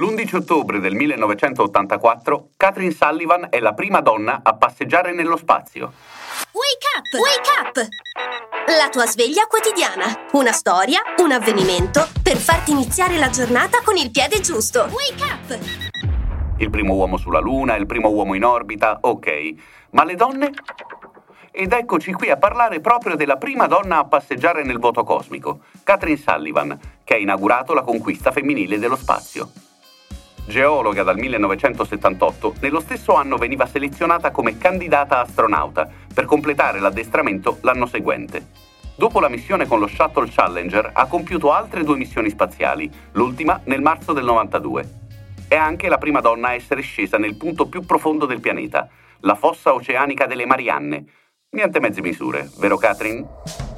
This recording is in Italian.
L'11 ottobre del 1984, Catherine Sullivan è la prima donna a passeggiare nello spazio. Wake up! Wake up! La tua sveglia quotidiana. Una storia, un avvenimento per farti iniziare la giornata con il piede giusto. Wake up! Il primo uomo sulla Luna, il primo uomo in orbita, ok. Ma le donne? Ed eccoci qui a parlare proprio della prima donna a passeggiare nel vuoto cosmico, Catherine Sullivan, che ha inaugurato la conquista femminile dello spazio. Geologa dal 1978, nello stesso anno veniva selezionata come candidata astronauta per completare l'addestramento l'anno seguente. Dopo la missione con lo Shuttle Challenger ha compiuto altre due missioni spaziali, l'ultima nel marzo del 92. È anche la prima donna a essere scesa nel punto più profondo del pianeta, la fossa oceanica delle Marianne. Niente mezze misure, vero Catherine?